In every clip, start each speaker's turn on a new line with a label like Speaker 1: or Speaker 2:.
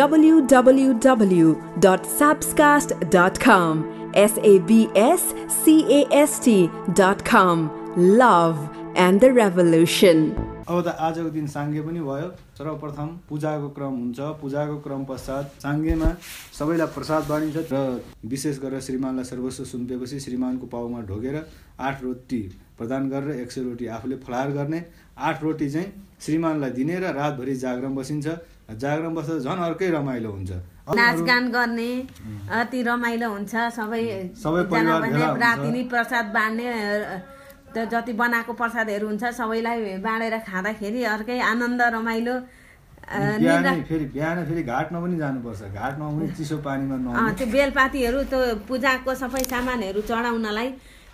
Speaker 1: www.sabscast.com. S A B S C A S T.com. Love and the Revolution.
Speaker 2: अब त आजको दिन साङ्गे पनि भयो सर्वप्रथम पूजाको क्रम हुन्छ पूजाको क्रम पश्चात साङ्गेमा सबैलाई प्रसाद बाँडिन्छ र विशेष गरेर श्रीमानलाई सर्वस्व सुम्पिएपछि श्रीमानको पाउमा ढोगेर आठ रोटी प्रदान गरेर एक सय रोटी आफूले फलाहार गर्ने आठ रोटी चाहिँ श्रीमानलाई दिने र रातभरि जागरण बसिन्छ जागरण बस्दा झन् अर्कै रमाइलो हुन्छ।
Speaker 3: नाचगान गर्ने अति रमाइलो हुन्छ सबै
Speaker 2: सबै।
Speaker 3: राति नै प्रसाद बाँड्ने त्यो जति बनाएको प्रसादहरू हुन्छ सबैलाई बाँडेर खाँदाखेरि अर्कै आनन्द रमाइलो
Speaker 2: फेरि बिहान फेरि घाटमा पनि जानुपर्छ। घाटमा पनि चिसो पानीमा
Speaker 3: त्यो बेलपातीहरू त्यो पूजाको सबै सामानहरू चढाउनलाई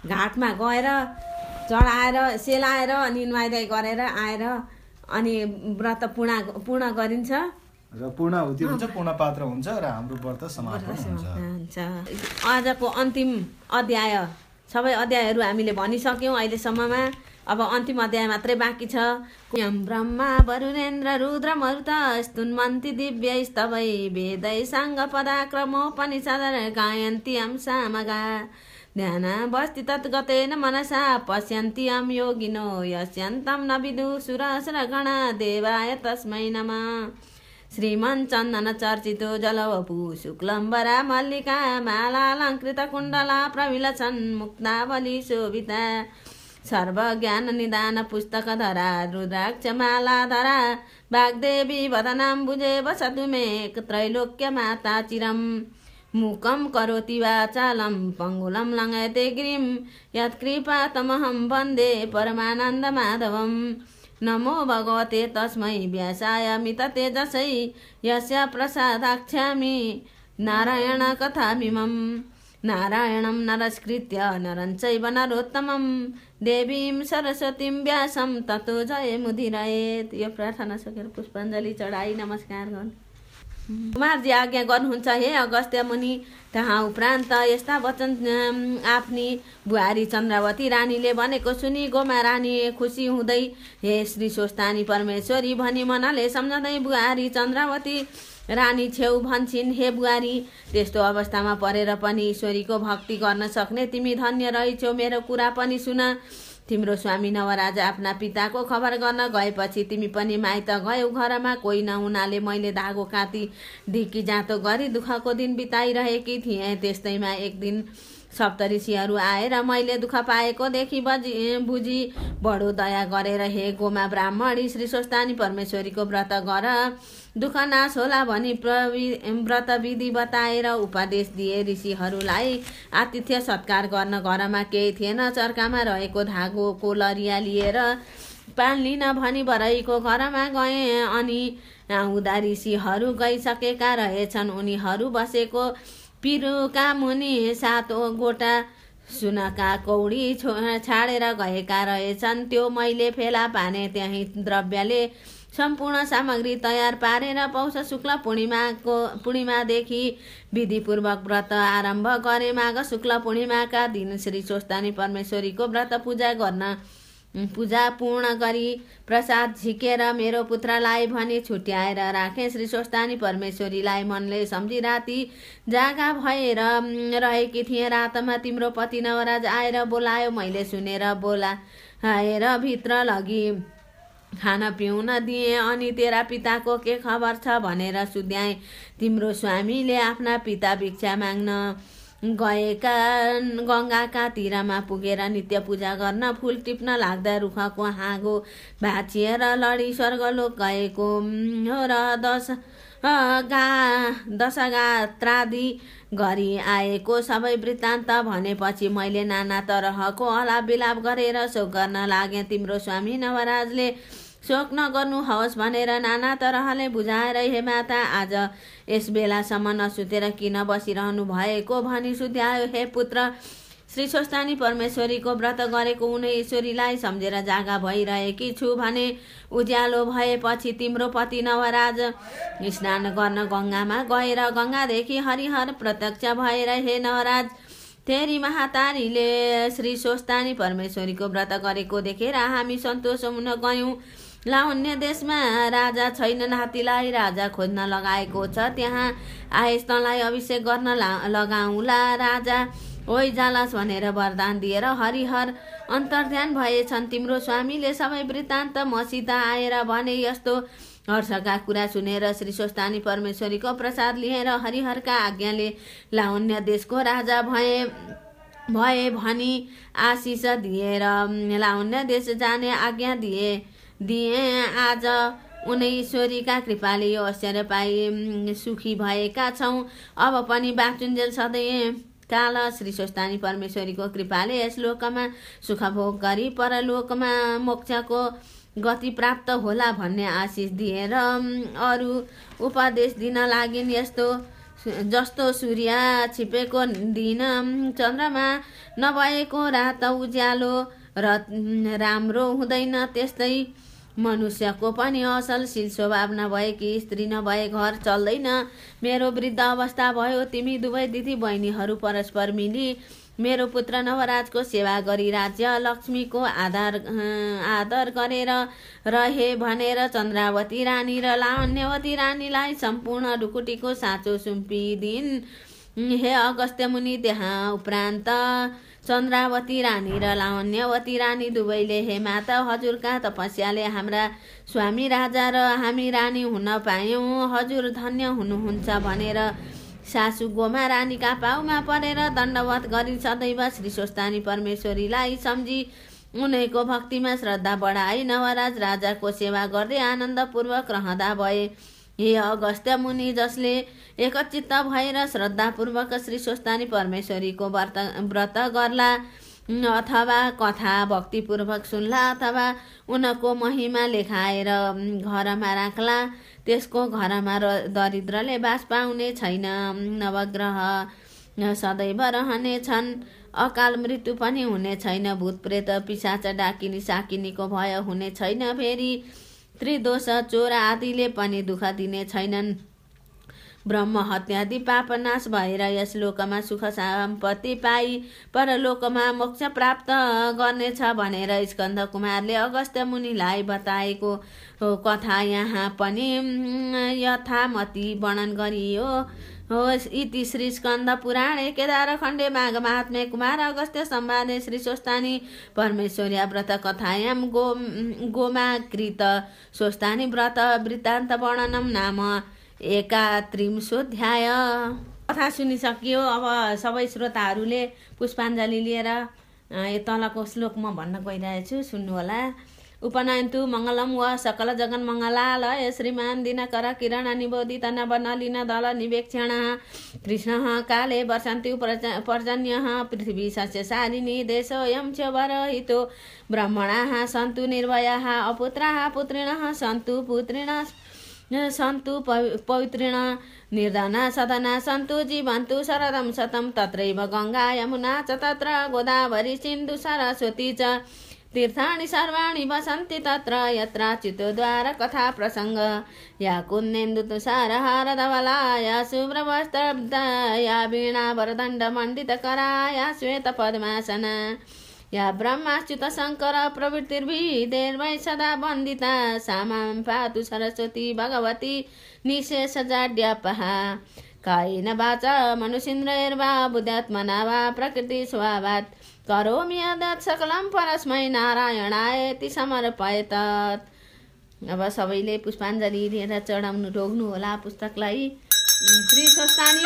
Speaker 3: घाटमा गएर चढाएर सेलाएर अनि नुहाइधुवाइ गरेर आएर अनि व्रत पूर्ण पूर्ण गरिन्छ।
Speaker 2: र पूर्ण हुति हुन्छ पूर्ण पात्र हुन्छ र हाम्रो व्रत समापन हुन्छ।
Speaker 3: आजको अन्तिम अध्याय सबै अध्यायहरू हामीले भनिसक्यौँ अहिलेसम्ममा। अब अन्तिम अध्याय मात्रै बाँकी छ। ब्रह्मा वरुणेन्द्र रुद्र मरुत स्तुन्मन्ति दिव्य स्तवै वेदै साङ्ग पदाक्रमोपनिषद गायन्ति अं सामगा ध्यान बस्ति तद्गतेन मनसा पश्यन्ति अं योगिनो यस्यन्तं न विदु सुरसुरगण देवाय तस्मै नमः चर्चितो जलवपु शुक्लम्बरा मल्लिका मालालङ्कृत कुण्डला प्रविलसन् मुक्तावली शोभिता सर्वज्ञान निदान पुस्तक धरा रुद्राक्ष माला धरा वाग्देवी वदनां बुझे वसतु मे त्रैलोक्य माता चिरम् मुकं करोति वाचालं पङ्गुलं लङ्घयते गिरिं। यत्कृपा तमहं वन्दे परमानन्दमाधवम्। नमो भगवते तस्मै व्यासाय मिततेजसै यस्य प्रसादाख्यामि नारायण कथामिमम् नारायणं नरस्कृत्य नरं चैव नरोत्तमं देवीं सरस्वतीं व्यासं ततो जयमुदिरयेत् यो प्रार्थना सकेर पुष्पाञ्जली चढाइ नमस्कार। गर्नु कुमारजी आज्ञा गर्नुहुन्छ हे अगस्त्य मुनि त्यहाँ उपरान्त यस्ता वचन आफ्नी बुहारी चन्द्रावती रानीले भनेको सुनि गोमा रानी खुसी हुँदै हे श्री स्वस्तानी परमेश्वरी भनी मनले सम्झँदै बुहारी चन्द्रावती रानी छेउ भन्छन् हे बुहारी त्यस्तो अवस्थामा परेर पनि ईश्वरीको भक्ति गर्न सक्ने तिमी धन्य रहेछौ मेरो कुरा पनि सुन। तिम्रो स्वामी नवराज आफ्ना पिताको खबर गर्न गएपछि तिमी पनि माइत गयौ घरमा। कोही नहुनाले मैले धागो काती ढिकी जाँतो गरी दुःखको दिन बिताइरहेकी थिएँ। त्यस्तैमा एक दिन सप्तऋषिहरू आएर मैले दुःख पाएको देखि बजी बुझी बडो दया गरेर हे गोमा ब्राह्मणी श्री स्वस्तानी परमेश्वरीको व्रत गर। दुःख नाश होला भनी प्रवि व्रत विधि बताएर उपदेश दिए ऋषिहरूलाई। आतिथ्य सत्कार गर्न घरमा केही थिएन चर्कामा रहेको धागोको लरिया लिएर पान लिन भनी बरैको घरमा गएँ अनि आउँदा ऋषिहरू गइसकेका रहेछन्। उनीहरू बसेको पिरुका मुनि सातो गोटा सुनका कौडी छो छाडेर गएका रहेछन्। त्यो मैले फेला पाने त्यही द्रव्यले सम्पूर्ण सामग्री तयार पारेर पौष शुक्ल पूर्णिमाको पूर्णिमादेखि विधिपूर्वक व्रत आरम्भ गरे। माघ शुक्ल पूर्णिमाका दिन श्री स्वस्तानी परमेश्वरीको व्रत पूजा गर्न पूजा पूर्ण गरी प्रसाद झिकेर मेरो पुत्रलाई भने छुट्याएर राखेँ श्री स्वस्तानी परमेश्वरीलाई मनले सम्झी राति जागा भएर रहेकी थिएँ रातमा। तिम्रो पति नवराज आएर बोलायो मैले सुनेर बोला आएर भित्र लगी। खान पिउन दिएँ अनि तेरा पिताको के खबर छ भनेर सुध्याएँ। तिम्रो स्वामीले आफ्ना पिता भिक्षा माग्न गएका गङ्गाका तिरमा पुगेर नित्य पूजा गर्न फुल टिप्न लाग्दा रुखको हाँगो भाँचिएर लडी स्वर्गलोक गएको। र दस गा दशगात्रादि गरी आएको सबै वृत्तान्त भनेपछि मैले नाना तरहको अलाप बिलाप गरेर शोक गर्न लागेँ। तिम्रो स्वामी नवराजले शोक नगर्नुहोस् भनेर नाना तरहले बुझाएर हे माता आज यस बेलासम्म नसुतेर किन बसिरहनु भएको भनी सुध्यायो। हे पुत्र श्री स्वस्तानी परमेश्वरीको व्रत गरेको उनी ईश्वरीलाई सम्झेर जागा भइरहेकी छु भने उज्यालो भएपछि तिम्रो पति नवराज स्नान गर्न गङ्गामा गएर गङ्गादेखि हरिहर प्रत्यक्ष भएर हे नवराज तेरी महातारीले श्री स्वस्तानी परमेश्वरीको व्रत गरेको देखेर हामी सन्तोष हुन गयौँ। लावण्य देशमा राजा छैनन् हात्तीलाई राजा खोज्न लगाएको छ। त्यहाँ आएस तँलाई अभिषेक गर्न ला लगाउँला राजा। ओइ जालास भनेर वरदान दिएर हरिहर अन्तर्ध्यान भएछन्। तिम्रो स्वामीले सबै वृत्तान्त मसित आएर भने यस्तो हर्षका कुरा सुनेर श्री स्वस्तानी परमेश्वरीको प्रसाद लिएर हरिहरका आज्ञाले लावण्य देशको राजा भए भए भनी आशिष दिएर लावण्य देश जाने आज्ञा दिए। दिए आज। उनै ईश्वरीका कृपाले यो ऐश्वर्य पाइ सुखी भएका छौँ। अब पनि बाँचुन्जेल सधैँ काल श्री स्वस्तानी परमेश्वरीको कृपाले यस लोकमा सुख भोग गरी परलोकमा मोक्षको गति प्राप्त होला भन्ने आशिष दिएर अरू उपदेश दिन लागिन् यस्तो जस्तो सूर्य छिपेको दिन चन्द्रमा नभएको रात उज्यालो र राम्रो हुँदैन त्यस्तै मनुष्यको पनि असल स्वभाव नभएकी स्त्री नभए घर चल्दैन। मेरो वृद्ध अवस्था भयो तिमी दुवै दिदी बहिनीहरू परस्पर मिली। मेरो पुत्र नवराजको सेवा गरी राज्य लक्ष्मीको आधार आदर गरेर रहे भनेर चन्द्रावती रानी र लावण्यवती रानीलाई सम्पूर्ण ढुकुटीको साँचो सुम्पिदिन्। हे अगस्त्य मुनि त्यहाँ उपरान्त चन्द्रावती रानी र लावण्यवती रानी दुवैले हे माता हजुरका तपस्याले हाम्रा स्वामी राजा र हामी रानी हुन पायौँ? हजुर धन्य हुनुहुन्छ भनेर सासु गोमा रानीका पाउमा परेर दण्डवत गरी सदैव श्री स्वस्तानी परमेश्वरीलाई सम्झी उनैको भक्तिमा श्रद्धा बढाई नवराज राजाको सेवा गर्दै आनन्दपूर्वक रहँदा भए। हे अगस्त्य मुनि जसले एकचित्त भएर श्रद्धापूर्वक श्री स्वस्तानी परमेश्वरीको व्रत व्रत गर्ला अथवा कथा भक्तिपूर्वक सुन्ला अथवा उनको महिमा लेखाएर घरमा राख्ला। त्यसको घरमा र दरिद्रले बास पाउने छैन। नवग्रह सदैव रहनेछन् अकाल मृत्यु पनि हुने छैन। भूत प्रेत पिसाच डाकिनी साकिनीको भय हुने छैन फेरि। त्रिदोष चोर आदिले पनि दुःख दिने छैनन्। ब्रह्म हत्यादि पाप नाश भएर यस लोकमा सुख सम्पत्ति पाई परलोकमा मोक्ष प्राप्त गर्नेछ भनेर स्कन्द कुमारले अगस्त्य मुनिलाई बताएको कथा यहाँ पनि यथामती वर्णन गरियो। होस् इति श्री स्कन्द पुराणे केदार खण्डे माघ महात्मे कुमार अगस्त्य सम्वादे श्री स्वस्तानी परमेश्वर्या व्रत कथायां गो गोमाकृत। स्वस्तानी व्रत वृत्तान्त वर्णनम नाम एकात्रिंशोध्याय कथा सुनिसकियो अब सबै श्रोताहरूले पुष्पाञ्जली लिएर तलको श्लोक म भन्न गइरहेको छु सुन्नुहोला। उपनयन्तु मङ्गलम व सकल जगन मङ्गलालय श्रीमान दिनकर किरण निबोधित नवनलिन दल निवेक्षण। कृष्ण काले वर्षन्ति पर्जन्य पृथ्वी सस्यसारिणी देशोऽयं च वरहितो ब्रह्मणाः सन्तु निर्भयाः अपुत्राः पुत्रिणः सन्तु पुत्रिणः सन्तु पवित्रिण। निर्धना सदना सन्तु जीवन्तु शरदं शतं तत्रैव गङ्गा यमुना च तत्र गोदावरी सिन्धु सरस्वती च। तीर्थानि सर्वाणि वसन्ति तत्र यत्र चित्तद्वार कथा प्रसङ्ग या कुन्देन्दु तुषारहार धवला या शुभ्रवस्त्रब्दा या वीणा वरदण्डमण्डितकरा या श्वेतपद्मासना। या ब्रह्माच्युत शङ्कर प्रवृत्तिर्भिदेर्वै सदा वन्दिता सामां पातु सरस्वती भगवती निशेषजाड्यपहा कायेन वाचा मनुषिन्द्रैर्वा बुद्ध्यात्मना वा प्रकृति स्वभावात् करोमि यदत् सकलं परस्मै नारायणायति समर्पयत अब सबैले पुष्पाञ्जली दिएर चढाउनु रोक्नु होला पुस्तकलाई। स्वस्तानी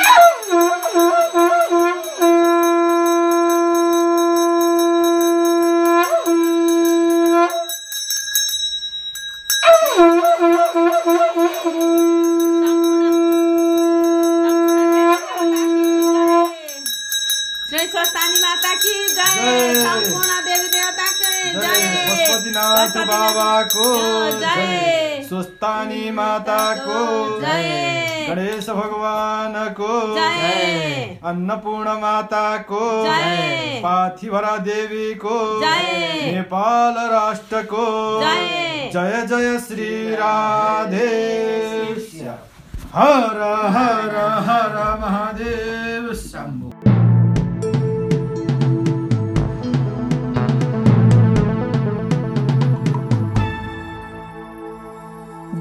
Speaker 2: की जय। संपूर्ण देवी देवता के जय। बृहस्पतिनाथ बाबा को। जय। सुस्तानी माता को। जय। गणेश भगवान को। जय। अन्नपूर्ण माता को। जय। पार्थिवरा देवी को। जय। नेपाल राष्ट्र को। जय। जय जय श्री राधे। हर हर हर महादेव शंभु।